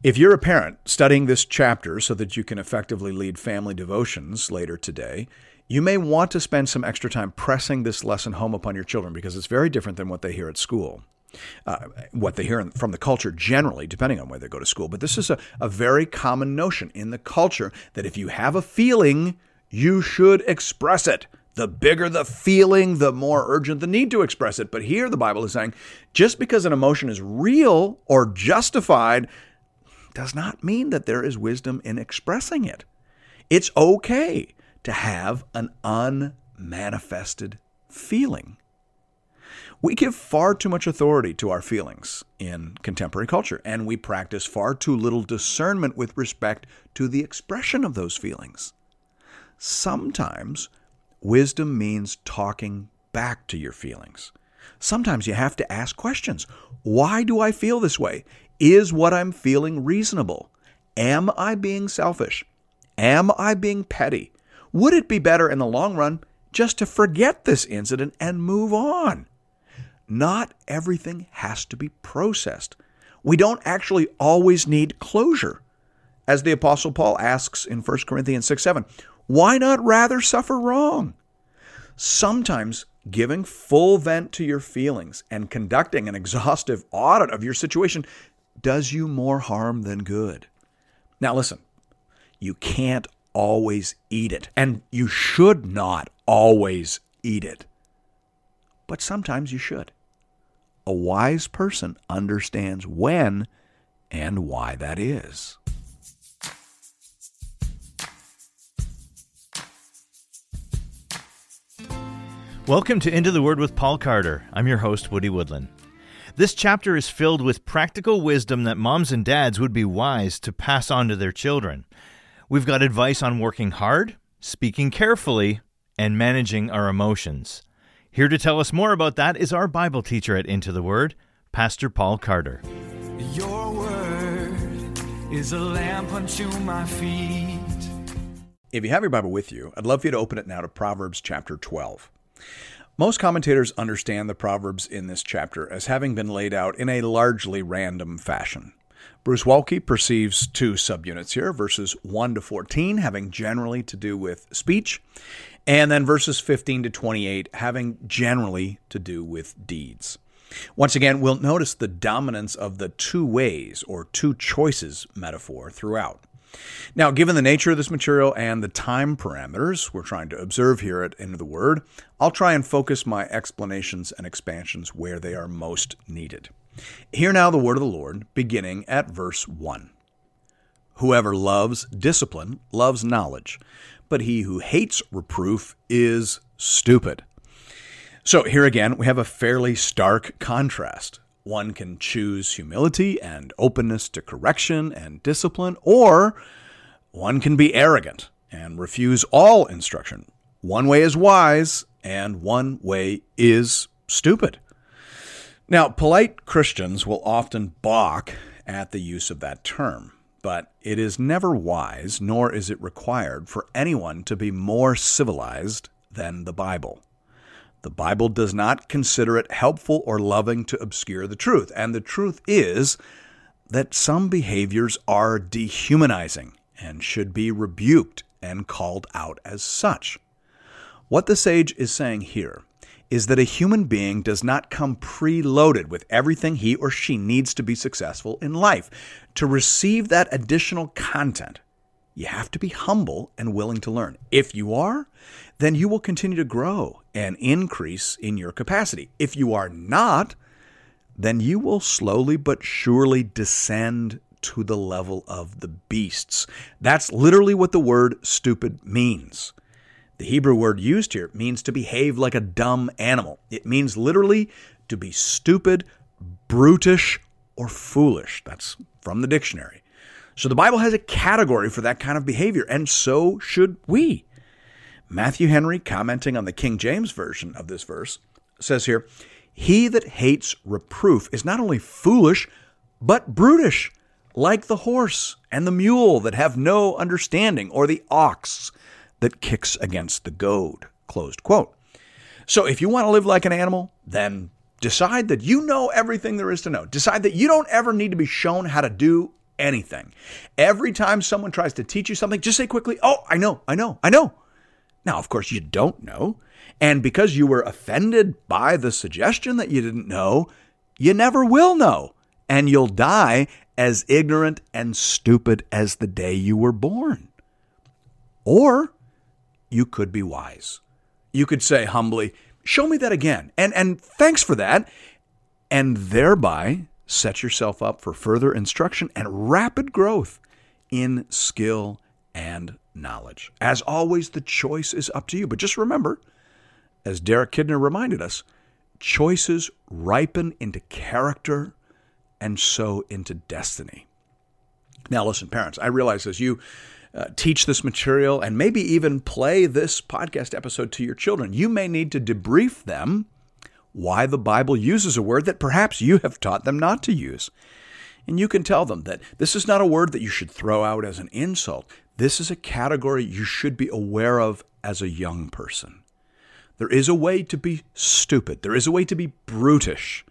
If you're a parent studying this chapter so that you can effectively lead family devotions later today, you may want to spend some extra time pressing this lesson home upon your children because it's very different than what they hear at school. Uh, what they hear from the culture generally, depending on where they go to school. But this is a, a very common notion in the culture that if you have a feeling, you should express it. The bigger the feeling, the more urgent the need to express it. But here the Bible is saying just because an emotion is real or justified does not mean that there is wisdom in expressing it. It's okay to have an unmanifested feeling. We give far too much authority to our feelings in contemporary culture, and we practice far too little discernment with respect to the expression of those feelings. Sometimes wisdom means talking back to your feelings. Sometimes you have to ask questions. Why do I feel this way? Is what I'm feeling reasonable? Am I being selfish? Am I being petty? Would it be better in the long run just to forget this incident and move on? Not everything has to be processed. We don't actually always need closure. As the Apostle Paul asks in 1 Corinthians 6 7, why not rather suffer wrong? Sometimes giving full vent to your feelings and conducting an exhaustive audit of your situation does you more harm than good. Now, listen, you can't always eat it, and you should not always eat it. But sometimes you should. A wise person understands when and why that is. Welcome to Into the Word with Paul Carter. I'm your host, Woody Woodland. This chapter is filled with practical wisdom that moms and dads would be wise to pass on to their children. We've got advice on working hard, speaking carefully, and managing our emotions. Here to tell us more about that is our Bible teacher at Into the Word, Pastor Paul Carter. Your word is a lamp unto my feet. If you have your Bible with you, I'd love for you to open it now to Proverbs chapter 12. Most commentators understand the Proverbs in this chapter as having been laid out in a largely random fashion. Bruce Waltke perceives two subunits here, verses 1 to 14 having generally to do with speech, and then verses 15 to 28 having generally to do with deeds. Once again, we'll notice the dominance of the two ways or two choices metaphor throughout. Now, given the nature of this material and the time parameters we're trying to observe here at Into the Word, I'll try and focus my explanations and expansions where they are most needed. Hear now the word of the Lord, beginning at verse 1. Whoever loves discipline loves knowledge, but he who hates reproof is stupid. So here again, we have a fairly stark contrast. One can choose humility and openness to correction and discipline, or one can be arrogant and refuse all instruction. One way is wise, and one way is stupid. Now, polite Christians will often balk at the use of that term, but it is never wise, nor is it required for anyone to be more civilized than the Bible. The Bible does not consider it helpful or loving to obscure the truth, and the truth is that some behaviors are dehumanizing and should be rebuked and called out as such. What the sage is saying here is that a human being does not come preloaded with everything he or she needs to be successful in life. To receive that additional content, you have to be humble and willing to learn. If you are, then you will continue to grow and increase in your capacity. If you are not, then you will slowly but surely descend to the level of the beasts. That's literally what the word stupid means. The Hebrew word used here means to behave like a dumb animal. It means literally to be stupid, brutish, or foolish. That's from the dictionary. So the Bible has a category for that kind of behavior, and so should we. Matthew Henry, commenting on the King James Version of this verse, says here He that hates reproof is not only foolish, but brutish, like the horse and the mule that have no understanding, or the ox that kicks against the goad. Closed quote. So if you want to live like an animal, then decide that you know everything there is to know. Decide that you don't ever need to be shown how to do anything. Every time someone tries to teach you something, just say quickly, Oh, I know, I know, I know. Now, of course, you don't know. And because you were offended by the suggestion that you didn't know, you never will know. And you'll die as ignorant and stupid as the day you were born. Or you could be wise. You could say humbly, Show me that again. And, and thanks for that. And thereby set yourself up for further instruction and rapid growth in skill and knowledge. As always, the choice is up to you. But just remember, as Derek Kidner reminded us, choices ripen into character and so into destiny. Now, listen, parents, I realize as you uh, teach this material and maybe even play this podcast episode to your children, you may need to debrief them why the Bible uses a word that perhaps you have taught them not to use. And you can tell them that this is not a word that you should throw out as an insult. This is a category you should be aware of as a young person. There is a way to be stupid, there is a way to be brutish,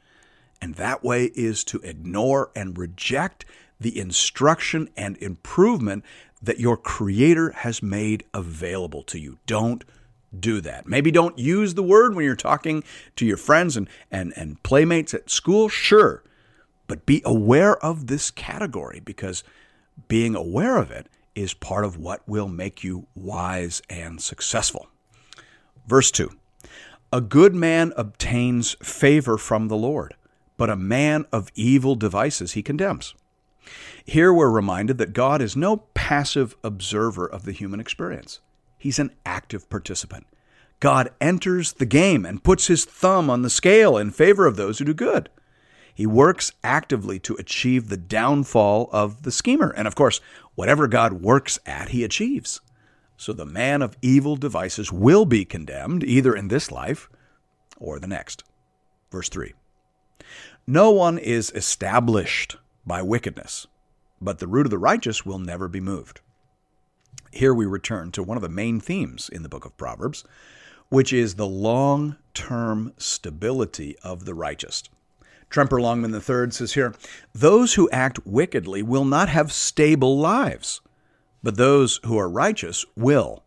and that way is to ignore and reject the instruction and improvement that your Creator has made available to you. Don't do that. Maybe don't use the word when you're talking to your friends and, and, and playmates at school, sure. But be aware of this category because being aware of it is part of what will make you wise and successful. Verse 2 A good man obtains favor from the Lord, but a man of evil devices he condemns. Here we're reminded that God is no passive observer of the human experience. He's an active participant. God enters the game and puts his thumb on the scale in favor of those who do good. He works actively to achieve the downfall of the schemer. And of course, whatever God works at, he achieves. So the man of evil devices will be condemned either in this life or the next. Verse 3 No one is established by wickedness, but the root of the righteous will never be moved. Here we return to one of the main themes in the book of Proverbs, which is the long term stability of the righteous. Tremper Longman III says here Those who act wickedly will not have stable lives, but those who are righteous will.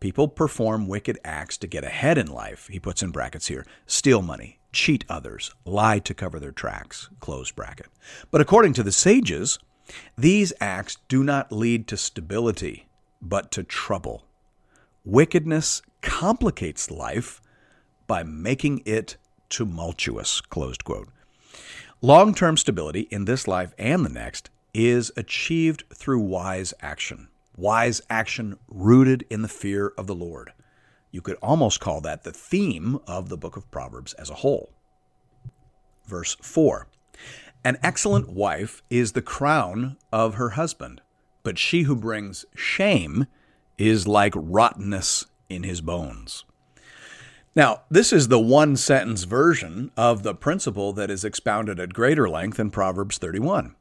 People perform wicked acts to get ahead in life, he puts in brackets here steal money, cheat others, lie to cover their tracks, close bracket. But according to the sages, these acts do not lead to stability, but to trouble. Wickedness complicates life by making it tumultuous. Closed quote. Long term stability in this life and the next is achieved through wise action. Wise action rooted in the fear of the Lord. You could almost call that the theme of the book of Proverbs as a whole. Verse 4 An excellent wife is the crown of her husband, but she who brings shame is like rottenness in his bones. Now, this is the one sentence version of the principle that is expounded at greater length in Proverbs 31.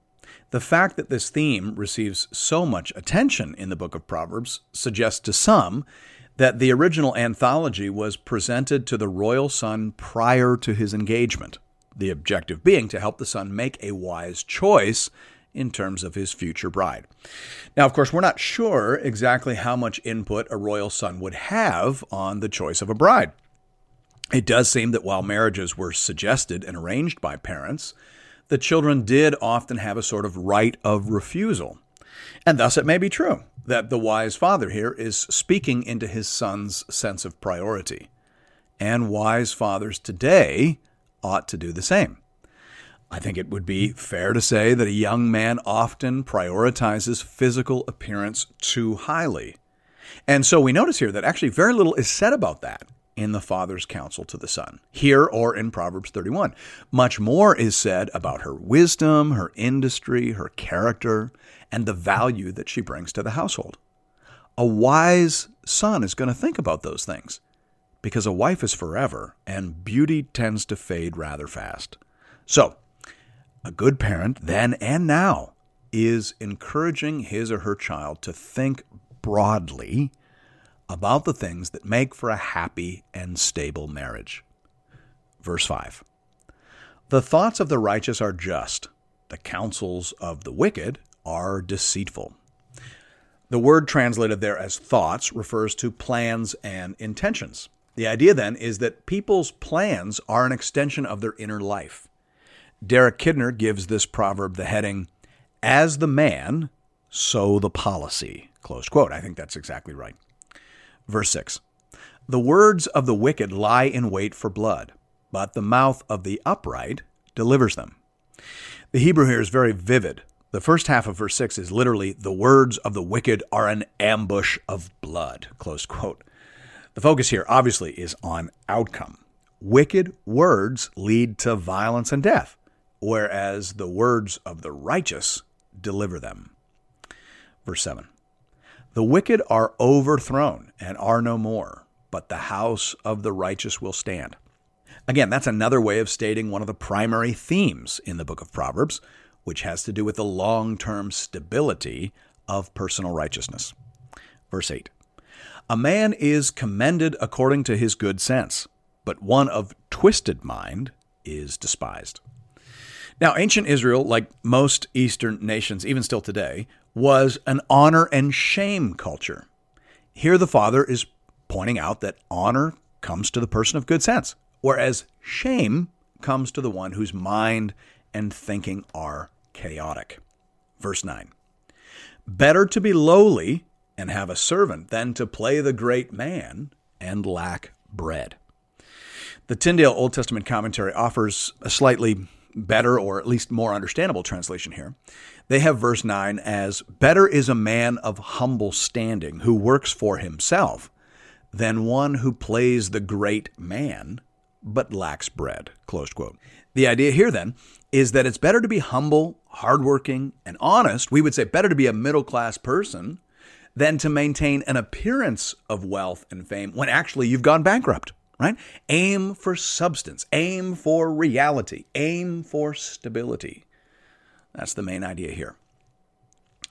The fact that this theme receives so much attention in the book of Proverbs suggests to some that the original anthology was presented to the royal son prior to his engagement, the objective being to help the son make a wise choice in terms of his future bride. Now, of course, we're not sure exactly how much input a royal son would have on the choice of a bride. It does seem that while marriages were suggested and arranged by parents, the children did often have a sort of right of refusal. And thus it may be true that the wise father here is speaking into his son's sense of priority. And wise fathers today ought to do the same. I think it would be fair to say that a young man often prioritizes physical appearance too highly. And so we notice here that actually very little is said about that in the father's counsel to the son, here or in Proverbs 31. Much more is said about her wisdom, her industry, her character, and the value that she brings to the household. A wise son is going to think about those things because a wife is forever and beauty tends to fade rather fast. So, a good parent, then and now, is encouraging his or her child to think broadly about the things that make for a happy and stable marriage. Verse 5 The thoughts of the righteous are just, the counsels of the wicked are deceitful. The word translated there as thoughts refers to plans and intentions. The idea then is that people's plans are an extension of their inner life. Derek Kidner gives this proverb the heading, As the man, so the policy. Close quote. I think that's exactly right. Verse 6 The words of the wicked lie in wait for blood, but the mouth of the upright delivers them. The Hebrew here is very vivid. The first half of verse 6 is literally, the words of the wicked are an ambush of blood. Close quote. The focus here obviously is on outcome. Wicked words lead to violence and death, whereas the words of the righteous deliver them. Verse 7 The wicked are overthrown and are no more, but the house of the righteous will stand. Again, that's another way of stating one of the primary themes in the book of Proverbs which has to do with the long term stability of personal righteousness. Verse 8 A man is commended according to his good sense, but one of twisted mind is despised. Now, ancient Israel, like most Eastern nations, even still today, was an honor and shame culture. Here, the father is pointing out that honor comes to the person of good sense, whereas shame comes to the one whose mind and thinking are chaotic. Verse 9 Better to be lowly and have a servant than to play the great man and lack bread. The Tyndale Old Testament commentary offers a slightly better or at least more understandable translation here. They have verse 9 as Better is a man of humble standing who works for himself than one who plays the great man but lacks bread. Closed quote. The idea here then is that it's better to be humble, hardworking, and honest. We would say better to be a middle class person than to maintain an appearance of wealth and fame when actually you've gone bankrupt, right? Aim for substance, aim for reality, aim for stability. That's the main idea here.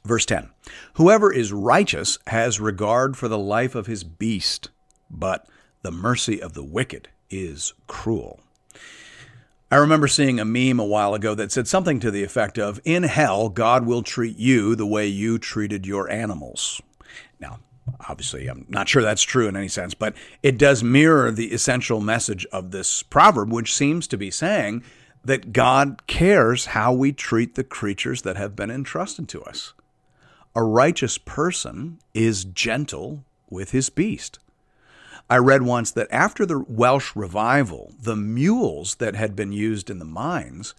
Verse 10 Whoever is righteous has regard for the life of his beast, but the mercy of the wicked is cruel. I remember seeing a meme a while ago that said something to the effect of In hell, God will treat you the way you treated your animals. Now, obviously, I'm not sure that's true in any sense, but it does mirror the essential message of this proverb, which seems to be saying that God cares how we treat the creatures that have been entrusted to us. A righteous person is gentle with his beast. I read once that after the Welsh revival, the mules that had been used in the mines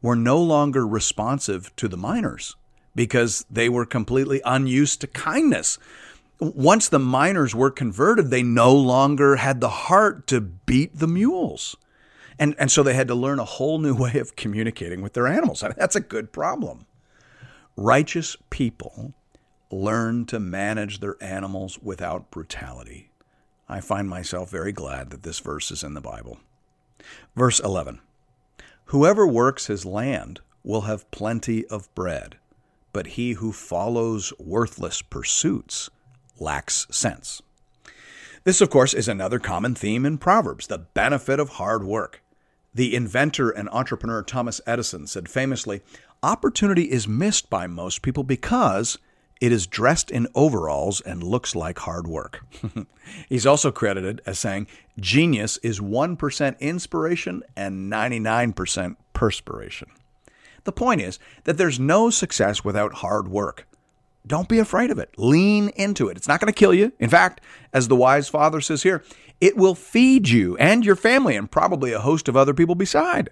were no longer responsive to the miners because they were completely unused to kindness. Once the miners were converted, they no longer had the heart to beat the mules. And, and so they had to learn a whole new way of communicating with their animals. I mean, that's a good problem. Righteous people learn to manage their animals without brutality. I find myself very glad that this verse is in the Bible. Verse 11 Whoever works his land will have plenty of bread, but he who follows worthless pursuits lacks sense. This, of course, is another common theme in Proverbs the benefit of hard work. The inventor and entrepreneur Thomas Edison said famously, Opportunity is missed by most people because it is dressed in overalls and looks like hard work. He's also credited as saying, Genius is 1% inspiration and 99% perspiration. The point is that there's no success without hard work. Don't be afraid of it. Lean into it. It's not going to kill you. In fact, as the wise father says here, it will feed you and your family and probably a host of other people beside.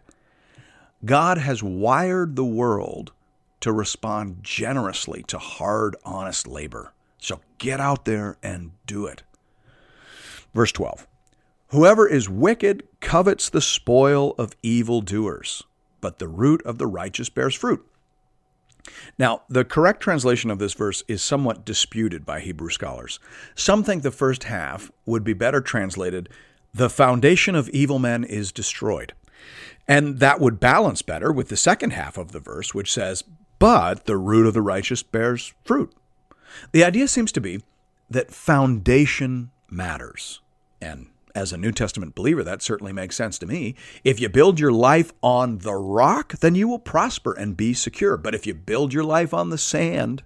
God has wired the world to respond generously to hard, honest labor. So get out there and do it. Verse 12 Whoever is wicked covets the spoil of evildoers, but the root of the righteous bears fruit. Now, the correct translation of this verse is somewhat disputed by Hebrew scholars. Some think the first half would be better translated, The foundation of evil men is destroyed. And that would balance better with the second half of the verse, which says, but the root of the righteous bears fruit. The idea seems to be that foundation matters. And as a New Testament believer, that certainly makes sense to me. If you build your life on the rock, then you will prosper and be secure. But if you build your life on the sand,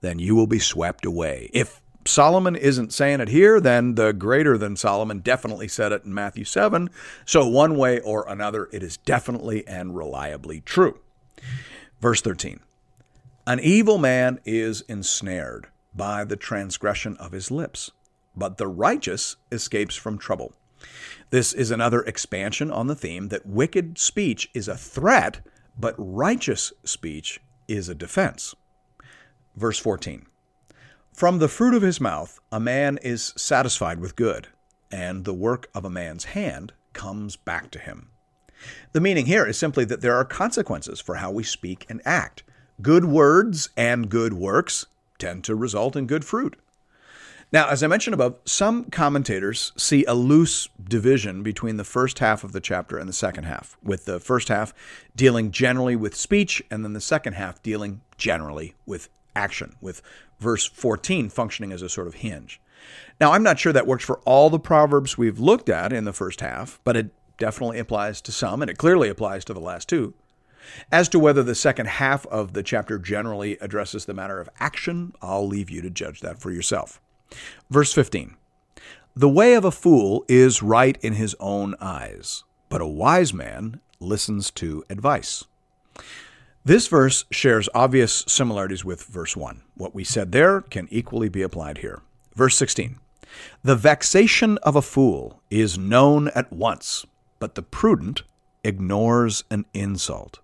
then you will be swept away. If Solomon isn't saying it here, then the greater than Solomon definitely said it in Matthew 7. So, one way or another, it is definitely and reliably true. Verse 13 An evil man is ensnared by the transgression of his lips, but the righteous escapes from trouble. This is another expansion on the theme that wicked speech is a threat, but righteous speech is a defense. Verse 14 From the fruit of his mouth a man is satisfied with good, and the work of a man's hand comes back to him. The meaning here is simply that there are consequences for how we speak and act. Good words and good works tend to result in good fruit. Now, as I mentioned above, some commentators see a loose division between the first half of the chapter and the second half, with the first half dealing generally with speech and then the second half dealing generally with action, with verse 14 functioning as a sort of hinge. Now, I'm not sure that works for all the Proverbs we've looked at in the first half, but it definitely applies to some, and it clearly applies to the last two. As to whether the second half of the chapter generally addresses the matter of action, I'll leave you to judge that for yourself. Verse 15 The way of a fool is right in his own eyes, but a wise man listens to advice. This verse shares obvious similarities with verse 1. What we said there can equally be applied here. Verse 16 The vexation of a fool is known at once, but the prudent ignores an insult.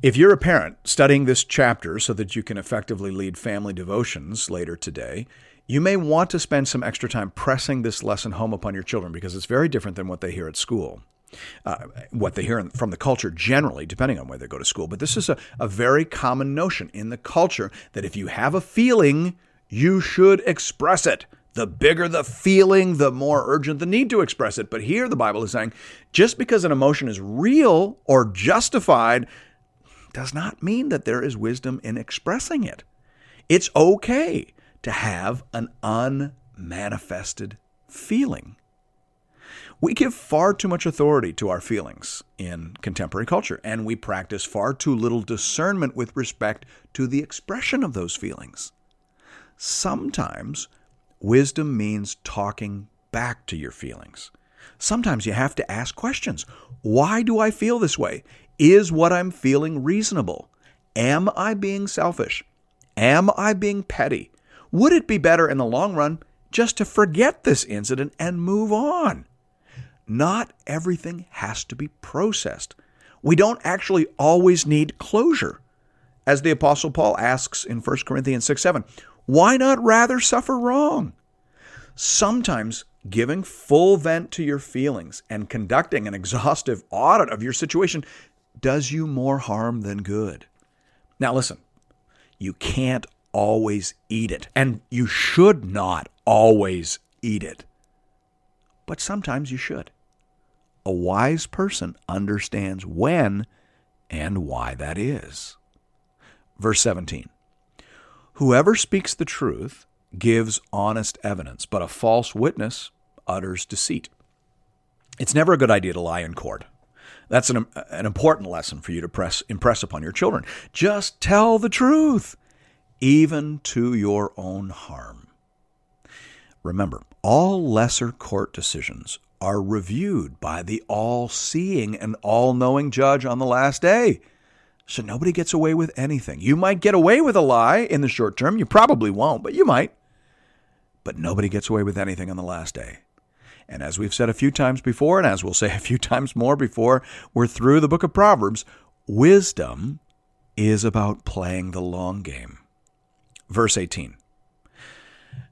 If you're a parent studying this chapter so that you can effectively lead family devotions later today, you may want to spend some extra time pressing this lesson home upon your children because it's very different than what they hear at school uh, what they hear from the culture generally, depending on where they go to school. But this is a, a very common notion in the culture that if you have a feeling, you should express it. The bigger the feeling, the more urgent the need to express it. But here the Bible is saying just because an emotion is real or justified does not mean that there is wisdom in expressing it. It's okay to have an unmanifested feeling. We give far too much authority to our feelings in contemporary culture, and we practice far too little discernment with respect to the expression of those feelings. Sometimes wisdom means talking back to your feelings. Sometimes you have to ask questions. Why do I feel this way? Is what I'm feeling reasonable? Am I being selfish? Am I being petty? Would it be better in the long run just to forget this incident and move on? not everything has to be processed. We don't actually always need closure. As the Apostle Paul asks in 1 Corinthians 6 7, why not rather suffer wrong? Sometimes giving full vent to your feelings and conducting an exhaustive audit of your situation does you more harm than good. Now, listen, you can't always eat it, and you should not always eat it. But sometimes you should. A wise person understands when and why that is. Verse 17 Whoever speaks the truth gives honest evidence, but a false witness utters deceit. It's never a good idea to lie in court. That's an, an important lesson for you to press, impress upon your children. Just tell the truth, even to your own harm. Remember, all lesser court decisions are reviewed by the all seeing and all knowing judge on the last day. So nobody gets away with anything. You might get away with a lie in the short term. You probably won't, but you might. But nobody gets away with anything on the last day. And as we've said a few times before, and as we'll say a few times more before we're through the book of Proverbs, wisdom is about playing the long game. Verse 18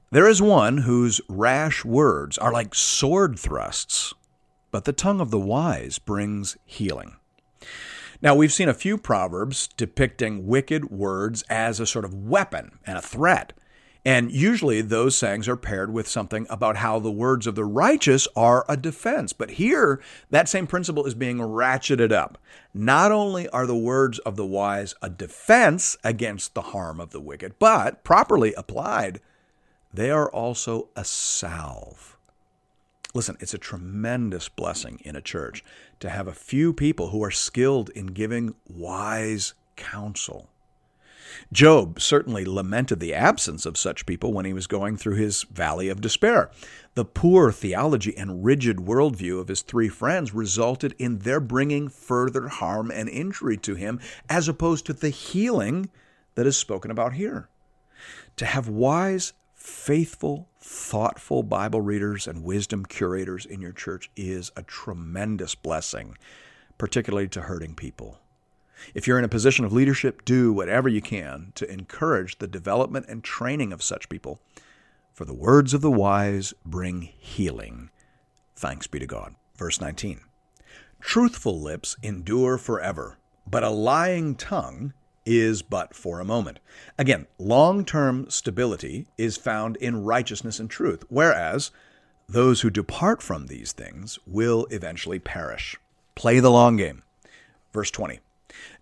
there is one whose rash words are like sword thrusts, but the tongue of the wise brings healing. Now, we've seen a few proverbs depicting wicked words as a sort of weapon and a threat. And usually those sayings are paired with something about how the words of the righteous are a defense. But here, that same principle is being ratcheted up. Not only are the words of the wise a defense against the harm of the wicked, but properly applied, they are also a salve. Listen, it's a tremendous blessing in a church to have a few people who are skilled in giving wise counsel. Job certainly lamented the absence of such people when he was going through his valley of despair. The poor theology and rigid worldview of his three friends resulted in their bringing further harm and injury to him, as opposed to the healing that is spoken about here. To have wise, faithful, thoughtful Bible readers and wisdom curators in your church is a tremendous blessing, particularly to hurting people. If you're in a position of leadership, do whatever you can to encourage the development and training of such people. For the words of the wise bring healing. Thanks be to God. Verse 19 Truthful lips endure forever, but a lying tongue is but for a moment. Again, long term stability is found in righteousness and truth, whereas those who depart from these things will eventually perish. Play the long game. Verse 20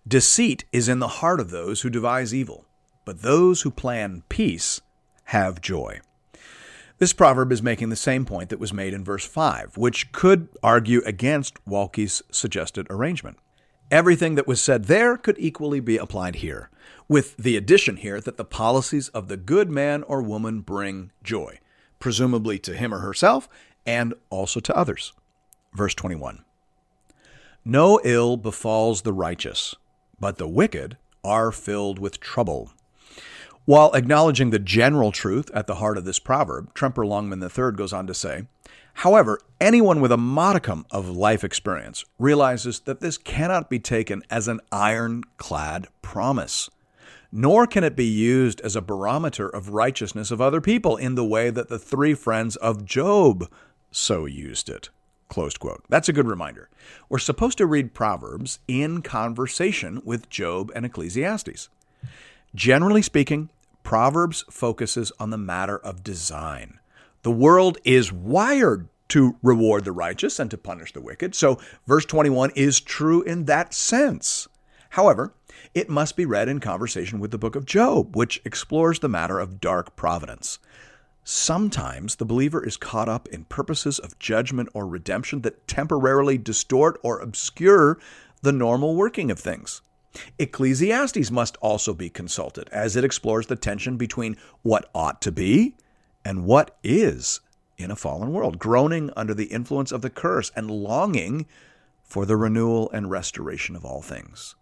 Deceit is in the heart of those who devise evil, but those who plan peace have joy. This proverb is making the same point that was made in verse 5, which could argue against Waltke's suggested arrangement. Everything that was said there could equally be applied here, with the addition here that the policies of the good man or woman bring joy, presumably to him or herself and also to others. Verse 21 No ill befalls the righteous, but the wicked are filled with trouble. While acknowledging the general truth at the heart of this proverb, Tremper Longman III goes on to say, However, anyone with a modicum of life experience realizes that this cannot be taken as an ironclad promise, nor can it be used as a barometer of righteousness of other people in the way that the three friends of Job so used it. Closed quote. That's a good reminder. We're supposed to read Proverbs in conversation with Job and Ecclesiastes. Generally speaking, Proverbs focuses on the matter of design the world is wired to reward the righteous and to punish the wicked. So, verse 21 is true in that sense. However, it must be read in conversation with the book of Job, which explores the matter of dark providence. Sometimes the believer is caught up in purposes of judgment or redemption that temporarily distort or obscure the normal working of things. Ecclesiastes must also be consulted as it explores the tension between what ought to be and what is in a fallen world, groaning under the influence of the curse and longing for the renewal and restoration of all things.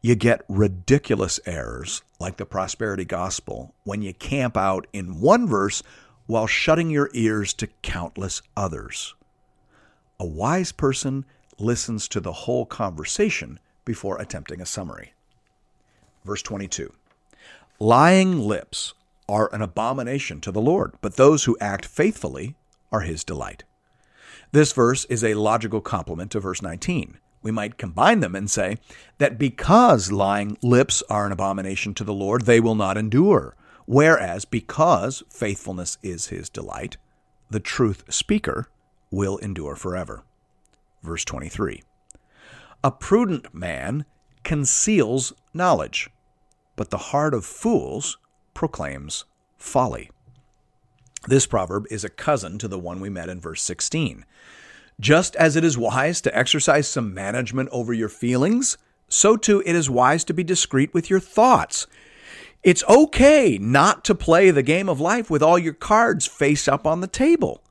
You get ridiculous errors like the prosperity gospel when you camp out in one verse while shutting your ears to countless others. A wise person listens to the whole conversation before attempting a summary. Verse 22 Lying lips are an abomination to the Lord, but those who act faithfully are his delight. This verse is a logical complement to verse 19. We might combine them and say that because lying lips are an abomination to the Lord, they will not endure, whereas because faithfulness is his delight, the truth speaker will endure forever. Verse 23 A prudent man conceals knowledge, but the heart of fools proclaims folly. This proverb is a cousin to the one we met in verse 16. Just as it is wise to exercise some management over your feelings, so too it is wise to be discreet with your thoughts. It's okay not to play the game of life with all your cards face up on the table.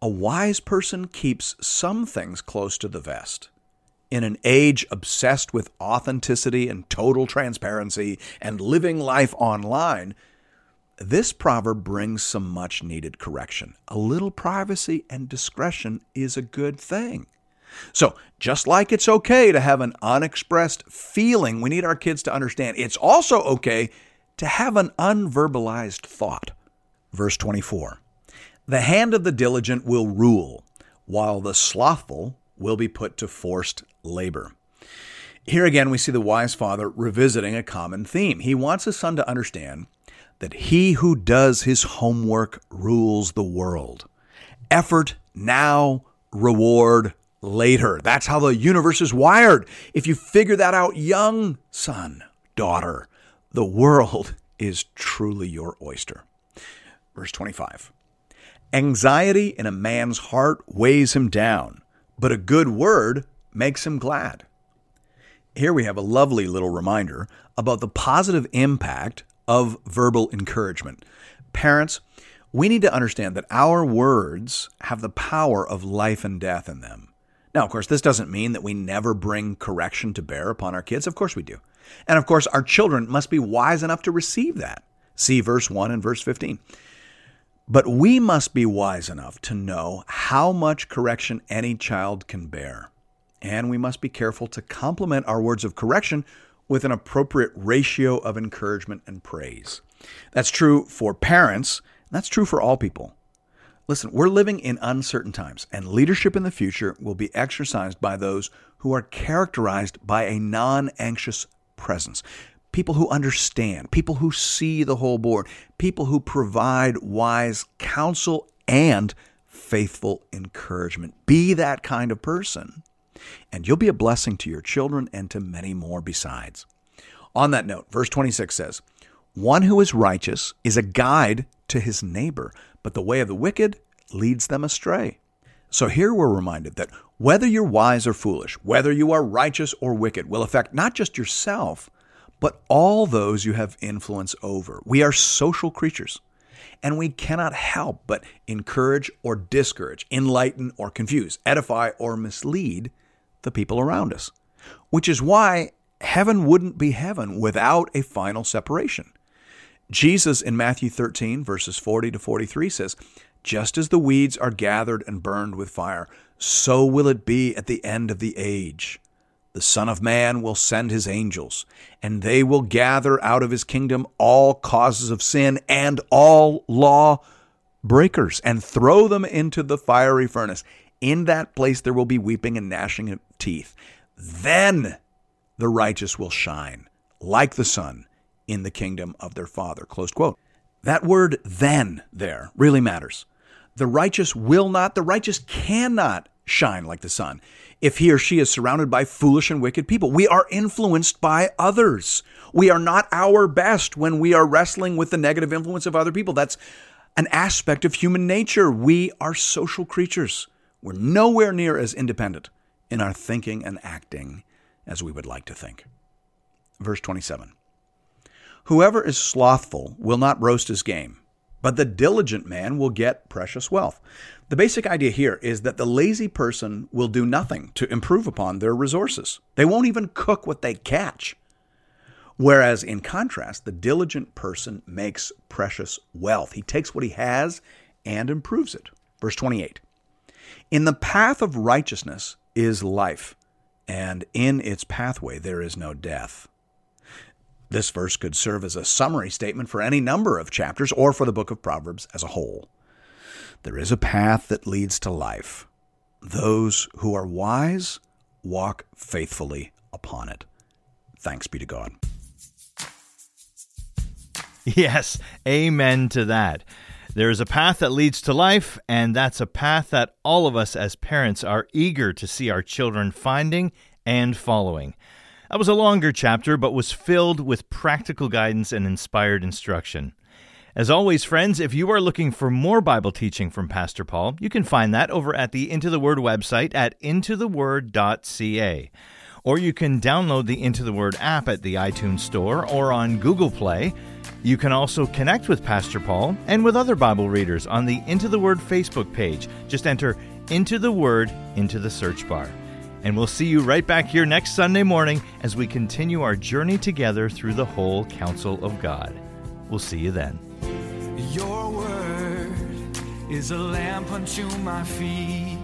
A wise person keeps some things close to the vest. In an age obsessed with authenticity and total transparency and living life online, this proverb brings some much needed correction. A little privacy and discretion is a good thing. So, just like it's okay to have an unexpressed feeling, we need our kids to understand it's also okay to have an unverbalized thought. Verse 24 The hand of the diligent will rule, while the slothful will be put to forced labor. Here again, we see the wise father revisiting a common theme. He wants his son to understand that he who does his homework rules the world. Effort now, reward later. That's how the universe is wired. If you figure that out young, son, daughter, the world is truly your oyster. Verse 25 Anxiety in a man's heart weighs him down, but a good word makes him glad. Here we have a lovely little reminder about the positive impact of verbal encouragement. Parents, we need to understand that our words have the power of life and death in them. Now, of course, this doesn't mean that we never bring correction to bear upon our kids. Of course we do. And of course, our children must be wise enough to receive that. See verse 1 and verse 15. But we must be wise enough to know how much correction any child can bear. And we must be careful to complement our words of correction with an appropriate ratio of encouragement and praise. That's true for parents, that's true for all people. Listen, we're living in uncertain times, and leadership in the future will be exercised by those who are characterized by a non anxious presence people who understand, people who see the whole board, people who provide wise counsel and faithful encouragement. Be that kind of person, and you'll be a blessing to your children and to many more besides. On that note, verse 26 says, One who is righteous is a guide to his neighbor, but the way of the wicked leads them astray. So here we're reminded that whether you're wise or foolish, whether you are righteous or wicked, will affect not just yourself, but all those you have influence over. We are social creatures, and we cannot help but encourage or discourage, enlighten or confuse, edify or mislead the people around us. Which is why heaven wouldn't be heaven without a final separation. Jesus in Matthew 13, verses 40 to 43 says, Just as the weeds are gathered and burned with fire, so will it be at the end of the age. The Son of Man will send his angels, and they will gather out of his kingdom all causes of sin and all law breakers, and throw them into the fiery furnace. In that place there will be weeping and gnashing of teeth. Then the righteous will shine like the sun in the kingdom of their Father. Close quote. That word then there really matters. The righteous will not, the righteous cannot shine like the sun if he or she is surrounded by foolish and wicked people. We are influenced by others. We are not our best when we are wrestling with the negative influence of other people. That's an aspect of human nature. We are social creatures. We're nowhere near as independent in our thinking and acting as we would like to think. Verse 27 Whoever is slothful will not roast his game, but the diligent man will get precious wealth. The basic idea here is that the lazy person will do nothing to improve upon their resources. They won't even cook what they catch. Whereas, in contrast, the diligent person makes precious wealth. He takes what he has and improves it. Verse 28 In the path of righteousness is life, and in its pathway there is no death. This verse could serve as a summary statement for any number of chapters or for the book of Proverbs as a whole. There is a path that leads to life. Those who are wise walk faithfully upon it. Thanks be to God. Yes, amen to that. There is a path that leads to life, and that's a path that all of us as parents are eager to see our children finding and following. That was a longer chapter, but was filled with practical guidance and inspired instruction. As always, friends, if you are looking for more Bible teaching from Pastor Paul, you can find that over at the Into the Word website at intotheword.ca. Or you can download the Into the Word app at the iTunes Store or on Google Play. You can also connect with Pastor Paul and with other Bible readers on the Into the Word Facebook page. Just enter Into the Word into the search bar. And we'll see you right back here next Sunday morning as we continue our journey together through the whole counsel of God. We'll see you then. Your word is a lamp unto my feet